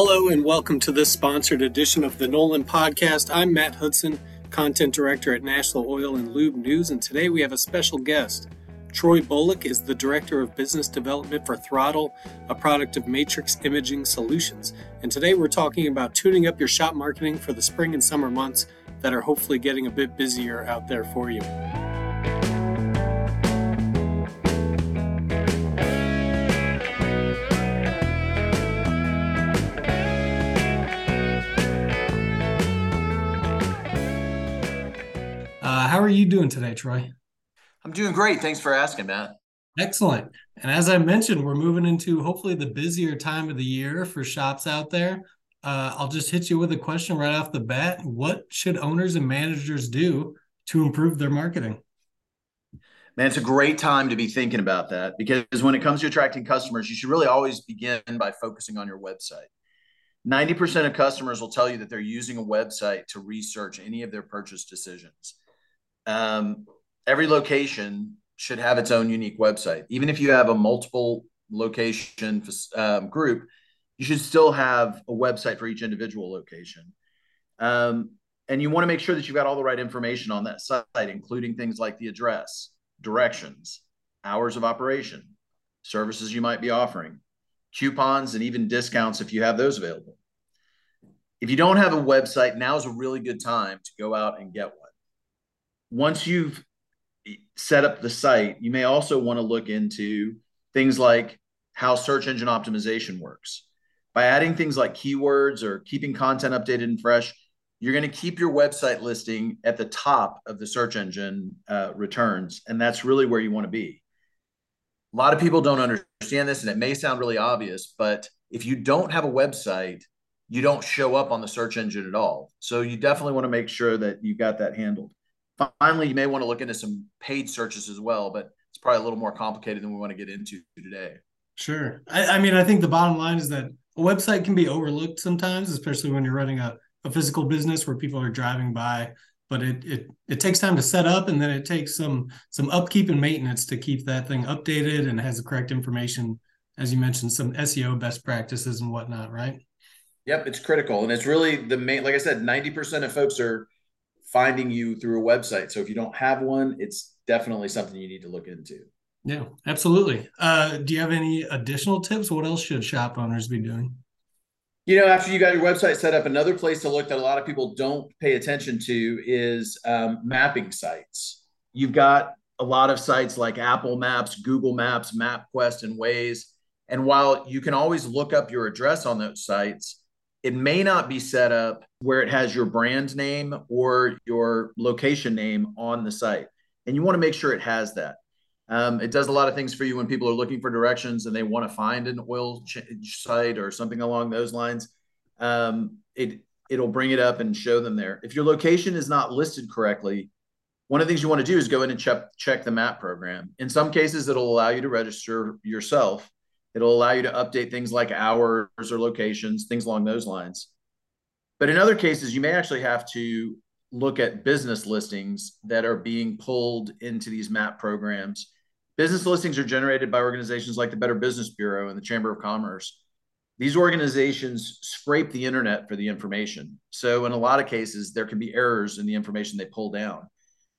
Hello, and welcome to this sponsored edition of the NOLN Podcast. I'm Matt Hudson, Content Director at National Oil and Lube News, and today we have a special guest. Troy Bullock is the Director of Business Development for Throttle, a product of Matrix Imaging Solutions. And today we're talking about tuning up your shop marketing for the spring and summer months that are hopefully getting a bit busier out there for you. Are you doing today, Troy? I'm doing great. Thanks for asking, Matt. Excellent. And as I mentioned, we're moving into hopefully the busier time of the year for shops out there. Uh, I'll just hit you with a question right off the bat. What should owners and managers do to improve their marketing? Man, it's a great time to be thinking about that because when it comes to attracting customers, you should really always begin by focusing on your website. 90% of customers will tell you that they're using a website to research any of their purchase decisions. Um, every location should have its own unique website. Even if you have a multiple location um, group, you should still have a website for each individual location. Um, and you want to make sure that you've got all the right information on that site, including things like the address, directions, hours of operation, services you might be offering, coupons, and even discounts if you have those available. If you don't have a website, now is a really good time to go out and get one. Once you've set up the site, you may also want to look into things like how search engine optimization works. By adding things like keywords or keeping content updated and fresh, you're going to keep your website listing at the top of the search engine uh, returns. And that's really where you want to be. A lot of people don't understand this, and it may sound really obvious, but if you don't have a website, you don't show up on the search engine at all. So you definitely want to make sure that you got that handled. Finally, you may want to look into some paid searches as well, but it's probably a little more complicated than we want to get into today. Sure. I, I mean, I think the bottom line is that a website can be overlooked sometimes, especially when you're running a, a physical business where people are driving by. But it, it it takes time to set up, and then it takes some some upkeep and maintenance to keep that thing updated and has the correct information, as you mentioned, some SEO best practices and whatnot, right? Yep, it's critical, and it's really the main. Like I said, ninety percent of folks are finding you through a website. So if you don't have one, it's definitely something you need to look into. Yeah, absolutely. Uh, do you have any additional tips? What else should shop owners be doing? You know, after you got your website set up, another place to look that a lot of people don't pay attention to is um, mapping sites. You've got a lot of sites like Apple Maps, Google Maps, MapQuest, and Waze. And while you can always look up your address on those sites, it may not be set up where it has your brand name or your location name on the site. And you want to make sure it has that. Um, it does a lot of things for you when people are looking for directions and they want to find an oil change site or something along those lines. Um, it it'll bring it up and show them there. If your location is not listed correctly, one of the things you want to do is go in and check check the map program. In some cases, it'll allow you to register yourself. It'll allow you to update things like hours or locations, things along those lines. But in other cases, you may actually have to look at business listings that are being pulled into these map programs. Business listings are generated by organizations like the Better Business Bureau and the Chamber of Commerce. These organizations scrape the internet for the information. So, in a lot of cases, there can be errors in the information they pull down.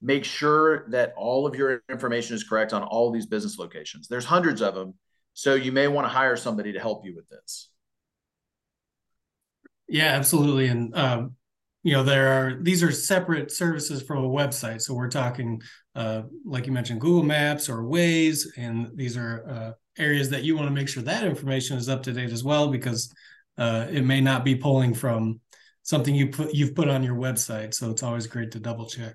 Make sure that all of your information is correct on all these business locations. There's hundreds of them. So, you may want to hire somebody to help you with this. Yeah, absolutely. And um, you know there are these are separate services from a website. So we're talking uh, like you mentioned google maps or waze and these are uh, areas that you want to make sure that information is up to date as well because uh, it may not be pulling from something you put you've put on your website. So it's always great to double check.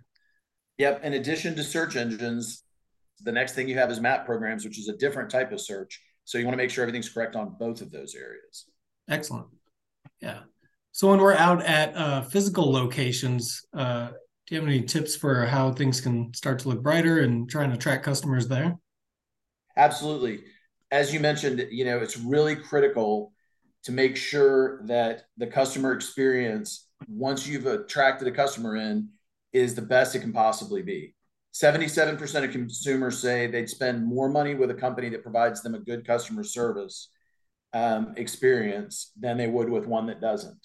Yep. In addition to search engines the next thing you have is map programs which is a different type of search so you want to make sure everything's correct on both of those areas excellent yeah so when we're out at uh, physical locations, uh, do you have any tips for how things can start to look brighter and trying to attract customers there? Absolutely. As you mentioned, you know, it's really critical to make sure that the customer experience, once you've attracted a customer in, is the best it can possibly be. 77% of consumers say they'd spend more money with a company that provides them a good customer service um, experience than they would with one that doesn't.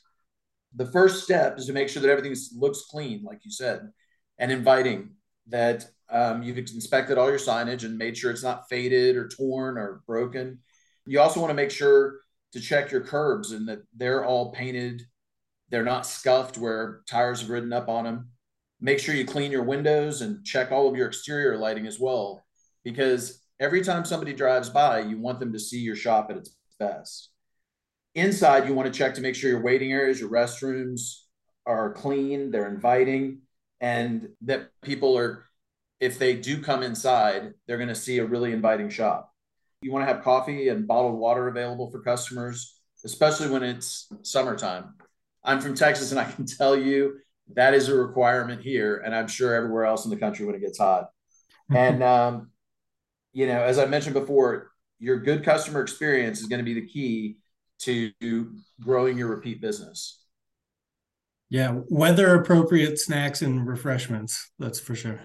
The first step is to make sure that everything looks clean, like you said, and inviting. That um, you've inspected all your signage and made sure it's not faded or torn or broken. You also want to make sure to check your curbs and that they're all painted. They're not scuffed where tires have ridden up on them. Make sure you clean your windows and check all of your exterior lighting as well, because every time somebody drives by, you want them to see your shop at its best. Inside, you want to check to make sure your waiting areas, your restrooms are clean, they're inviting, and that people are if they do come inside, they're going to see a really inviting shop. You want to have coffee and bottled water available for customers, especially when it's summertime. I'm from Texas and I can tell you that is a requirement here, and I'm sure everywhere else in the country when it gets hot. and, um, you know, as I mentioned before, your good customer experience is going to be the key to growing your repeat business. Yeah, weather appropriate snacks and refreshments. That's for sure.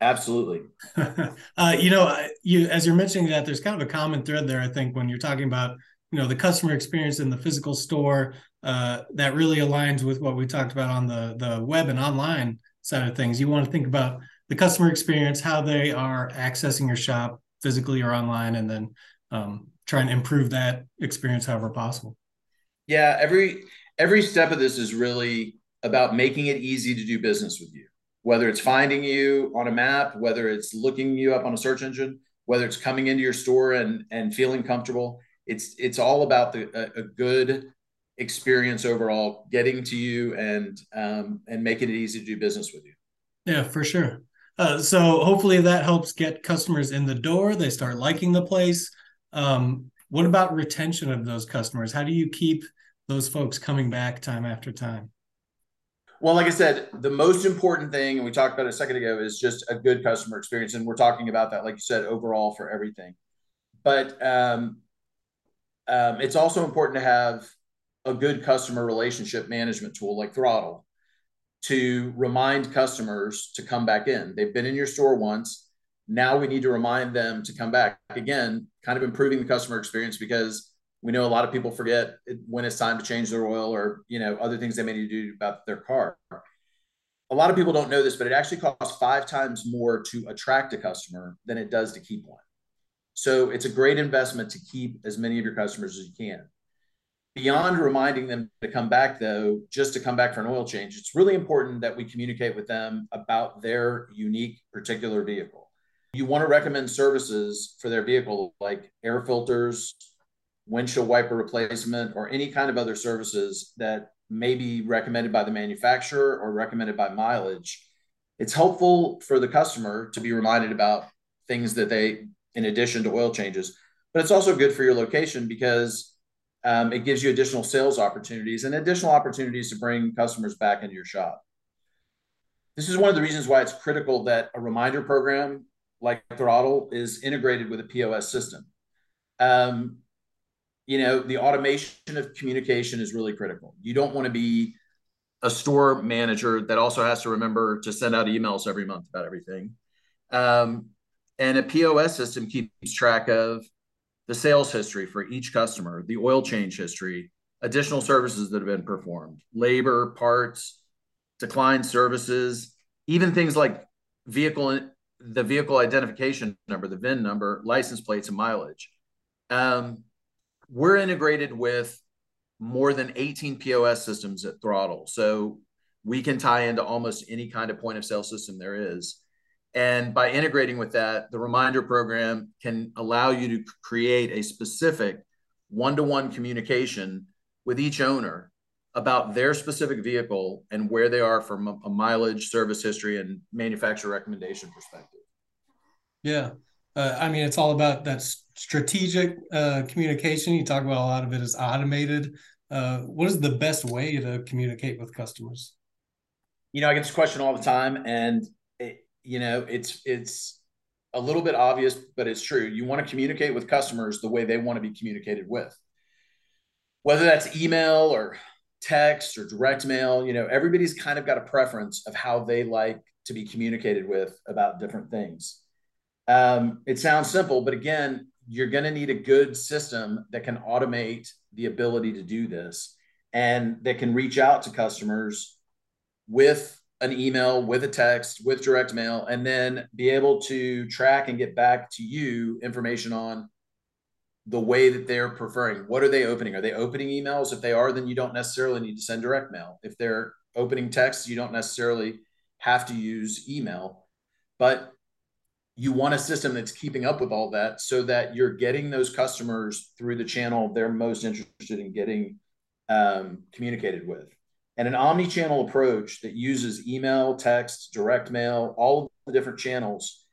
Absolutely. uh, you know, you as you're mentioning that, there's kind of a common thread there. I think when you're talking about you know the customer experience in the physical store, uh, that really aligns with what we talked about on the the web and online side of things. You want to think about the customer experience, how they are accessing your shop physically or online, and then um, try and improve that experience however possible. Yeah, every every step of this is really about making it easy to do business with you whether it's finding you on a map, whether it's looking you up on a search engine, whether it's coming into your store and and feeling comfortable. It's it's all about the a, a good experience overall, getting to you and um, and making it easy to do business with you. Yeah, for sure. Uh, so hopefully that helps get customers in the door. They start liking the place. Um, what about retention of those customers? How do you keep those folks coming back time after time? Well, like I said, the most important thing, and we talked about it a second ago, is just a good customer experience. And we're talking about that, like you said, overall for everything. But um, um, it's also important to have a good customer relationship management tool like Throttle to remind customers to come back in. They've been in your store once. Now we need to remind them to come back again, kind of improving the customer experience because we know a lot of people forget when it's time to change their oil or you know other things they may need to do about their car a lot of people don't know this but it actually costs five times more to attract a customer than it does to keep one so it's a great investment to keep as many of your customers as you can. Beyond reminding them to come back though just to come back for an oil change it's really important that we communicate with them about their unique particular vehicle. You want to recommend services for their vehicle like air filters windshield wiper replacement, or any kind of other services that may be recommended by the manufacturer or recommended by mileage, it's helpful for the customer to be reminded about things that they, in addition to oil changes. But it's also good for your location because um, it gives you additional sales opportunities and additional opportunities to bring customers back into your shop. This is one of the reasons why it's critical that a reminder program like Throttle is integrated with a POS system. Um, you know, the automation of communication is really critical. You don't want to be a store manager that also has to remember to send out emails every month about everything. Um, and a POS system keeps track of the sales history for each customer, the oil change history, additional services that have been performed, labor, parts, declined services, even things like vehicle the vehicle identification number, the VIN number, license plates, and mileage. Um, we're integrated with more than 18 POS systems at Throttle. So we can tie into almost any kind of point of sale system there is. And by integrating with that, the reminder program can allow you to create a specific one to one communication with each owner about their specific vehicle and where they are from a mileage, service history, and manufacturer recommendation perspective. Yeah. Uh, I mean, it's all about that strategic uh, communication. You talk about a lot of it is automated. Uh, what is the best way to communicate with customers? You know, I get this question all the time, and it, you know, it's it's a little bit obvious, but it's true. You want to communicate with customers the way they want to be communicated with, whether that's email or text or direct mail. You know, everybody's kind of got a preference of how they like to be communicated with about different things. Um, it sounds simple, but again, you're going to need a good system that can automate the ability to do this and that can reach out to customers with an email, with a text, with direct mail, and then be able to track and get back to you information on the way that they're preferring. What are they opening? Are they opening emails? If they are, then you don't necessarily need to send direct mail. If they're opening texts, you don't necessarily have to use email. But you want a system that's keeping up with all that so that you're getting those customers through the channel they're most interested in getting um, communicated with. And an omni channel approach that uses email, text, direct mail, all of the different channels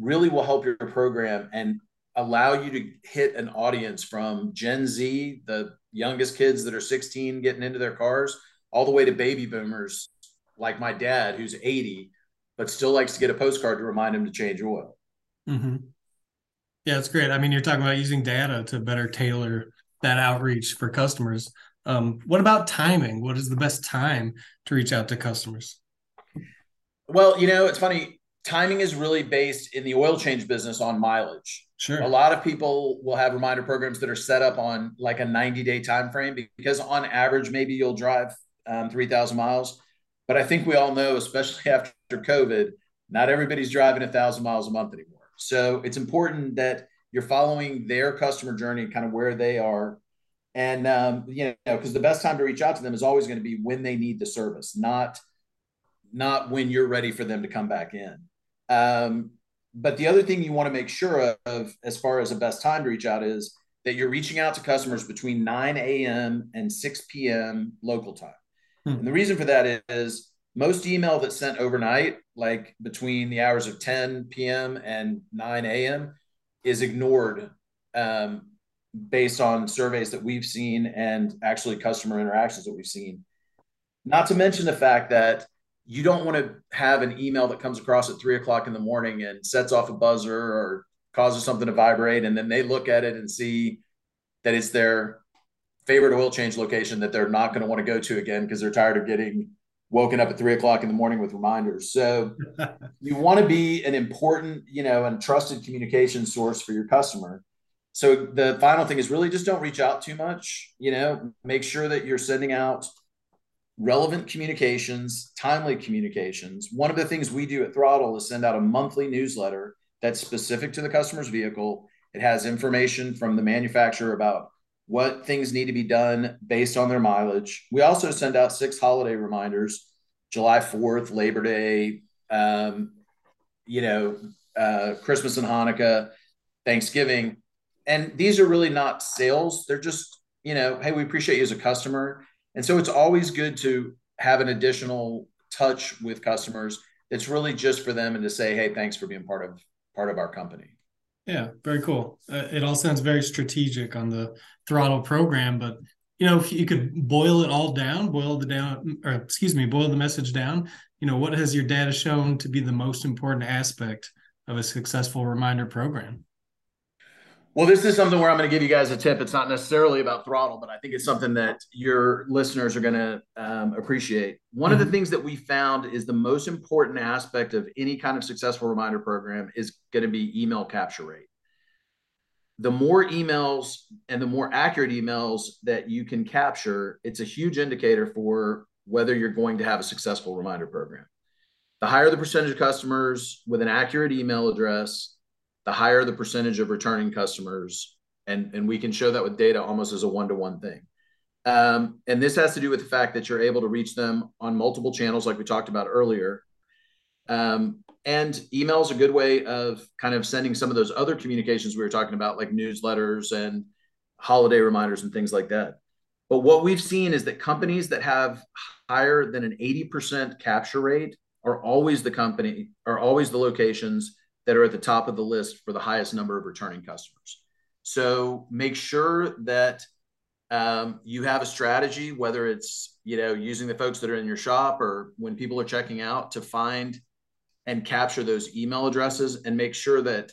really will help your program and allow you to hit an audience from Gen Z, the youngest kids that are 16 getting into their cars, all the way to baby boomers like my dad, who's 80 but still likes to get a postcard to remind him to change oil. Mm-hmm. Yeah, it's great. I mean, you're talking about using data to better tailor that outreach for customers. Um, what about timing? What is the best time to reach out to customers? Well, you know, it's funny. Timing is really based in the oil change business on mileage. Sure. A lot of people will have reminder programs that are set up on like a 90 day time frame because on average, maybe you'll drive um, 3,000 miles. But I think we all know, especially after COVID, not everybody's driving a thousand miles a month anymore. So it's important that you're following their customer journey, kind of where they are. And, um, you know, because the best time to reach out to them is always going to be when they need the service, not, not when you're ready for them to come back in. Um, but the other thing you want to make sure of, as far as the best time to reach out, is that you're reaching out to customers between 9 a.m. and 6 p.m. local time. Hmm. And the reason for that is most email that's sent overnight, like between the hours of 10 p.m. and 9 a.m., is ignored um, based on surveys that we've seen and actually customer interactions that we've seen. Not to mention the fact that you don't want to have an email that comes across at three o'clock in the morning and sets off a buzzer or causes something to vibrate, and then they look at it and see that it's their favorite oil change location that they're not going to want to go to again because they're tired of getting woken up at three o'clock in the morning with reminders. So you want to be an important, you know, and trusted communication source for your customer. So the final thing is really just don't reach out too much. You know, make sure that you're sending out relevant communications, timely communications. One of the things we do at Throttle is send out a monthly newsletter that's specific to the customer's vehicle. It has information from the manufacturer about what things need to be done based on their mileage. We also send out six holiday reminders July 4th, Labor Day, um, you know, uh, Christmas and Hanukkah, Thanksgiving. And these are really not sales. They're just, you know, hey, we appreciate you as a customer. And so it's always good to have an additional touch with customers that's really just for them and to say, hey, thanks for being part of part of our company. Yeah, very cool. Uh, it all sounds very strategic on the throttle program, but you know, if you could boil it all down, boil the down, or excuse me, boil the message down. You know, what has your data shown to be the most important aspect of a successful reminder program? Well, this is something where I'm going to give you guys a tip. It's not necessarily about throttle, but I think it's something that your listeners are going to um, appreciate. One mm-hmm. of the mm-hmm. things that we found is the most important aspect of any kind of successful reminder program is going to be email capture rate. The more emails and the more accurate emails that you can capture, it's a huge indicator for whether you're going to have a successful reminder program. The higher the percentage of customers with an accurate email address, the higher the percentage of returning customers. And, and we can show that with data almost as a one to one thing. Um, and this has to do with the fact that you're able to reach them on multiple channels, like we talked about earlier. Um, and email is a good way of kind of sending some of those other communications we were talking about, like newsletters and holiday reminders and things like that. But what we've seen is that companies that have higher than an 80% capture rate are always the company, are always the locations that are at the top of the list for the highest number of returning customers. So make sure that um, you have a strategy, whether it's you know using the folks that are in your shop or when people are checking out to find and capture those email addresses and make sure that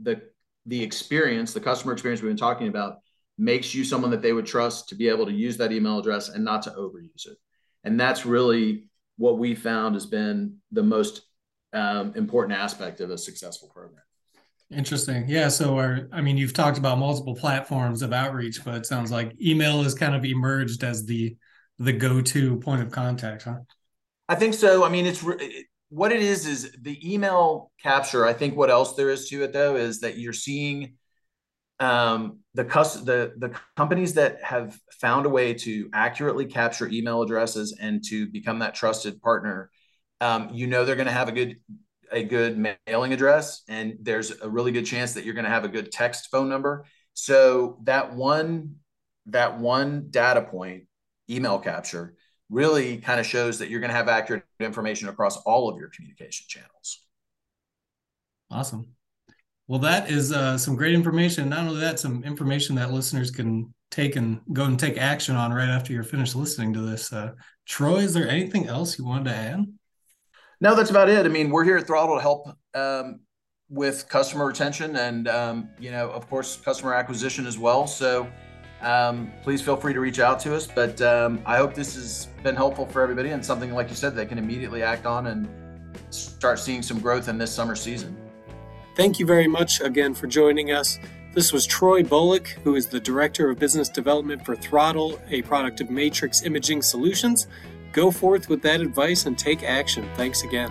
the the experience, the customer experience we've been talking about, makes you someone that they would trust to be able to use that email address and not to overuse it. And that's really what we found has been the most um, important aspect of a successful program. Interesting. Yeah. So, our, I mean, you've talked about multiple platforms of outreach, but it sounds like email has kind of emerged as the the go to point of contact, huh? I think so. I mean, it's what it is is the email capture. I think what else there is to it though is that you're seeing um, the cus- the the companies that have found a way to accurately capture email addresses and to become that trusted partner. Um, you know they're going to have a good a good mailing address, and there's a really good chance that you're going to have a good text phone number. So that one that one data point, email capture, really kind of shows that you're going to have accurate information across all of your communication channels. Awesome. Well, that is uh, some great information. Not only that, some information that listeners can take and go and take action on right after you're finished listening to this. Uh, Troy, is there anything else you wanted to add? No, that's about it. I mean, we're here at Throttle to help um, with customer retention and, um, you know, of course, customer acquisition as well. So um, please feel free to reach out to us. But um, I hope this has been helpful for everybody and something, like you said, they can immediately act on and start seeing some growth in this summer season. Thank you very much again for joining us. This was Troy Bullock, who is the Director of Business Development for Throttle, a product of Matrix Imaging Solutions. Go forth with that advice and take action. Thanks again.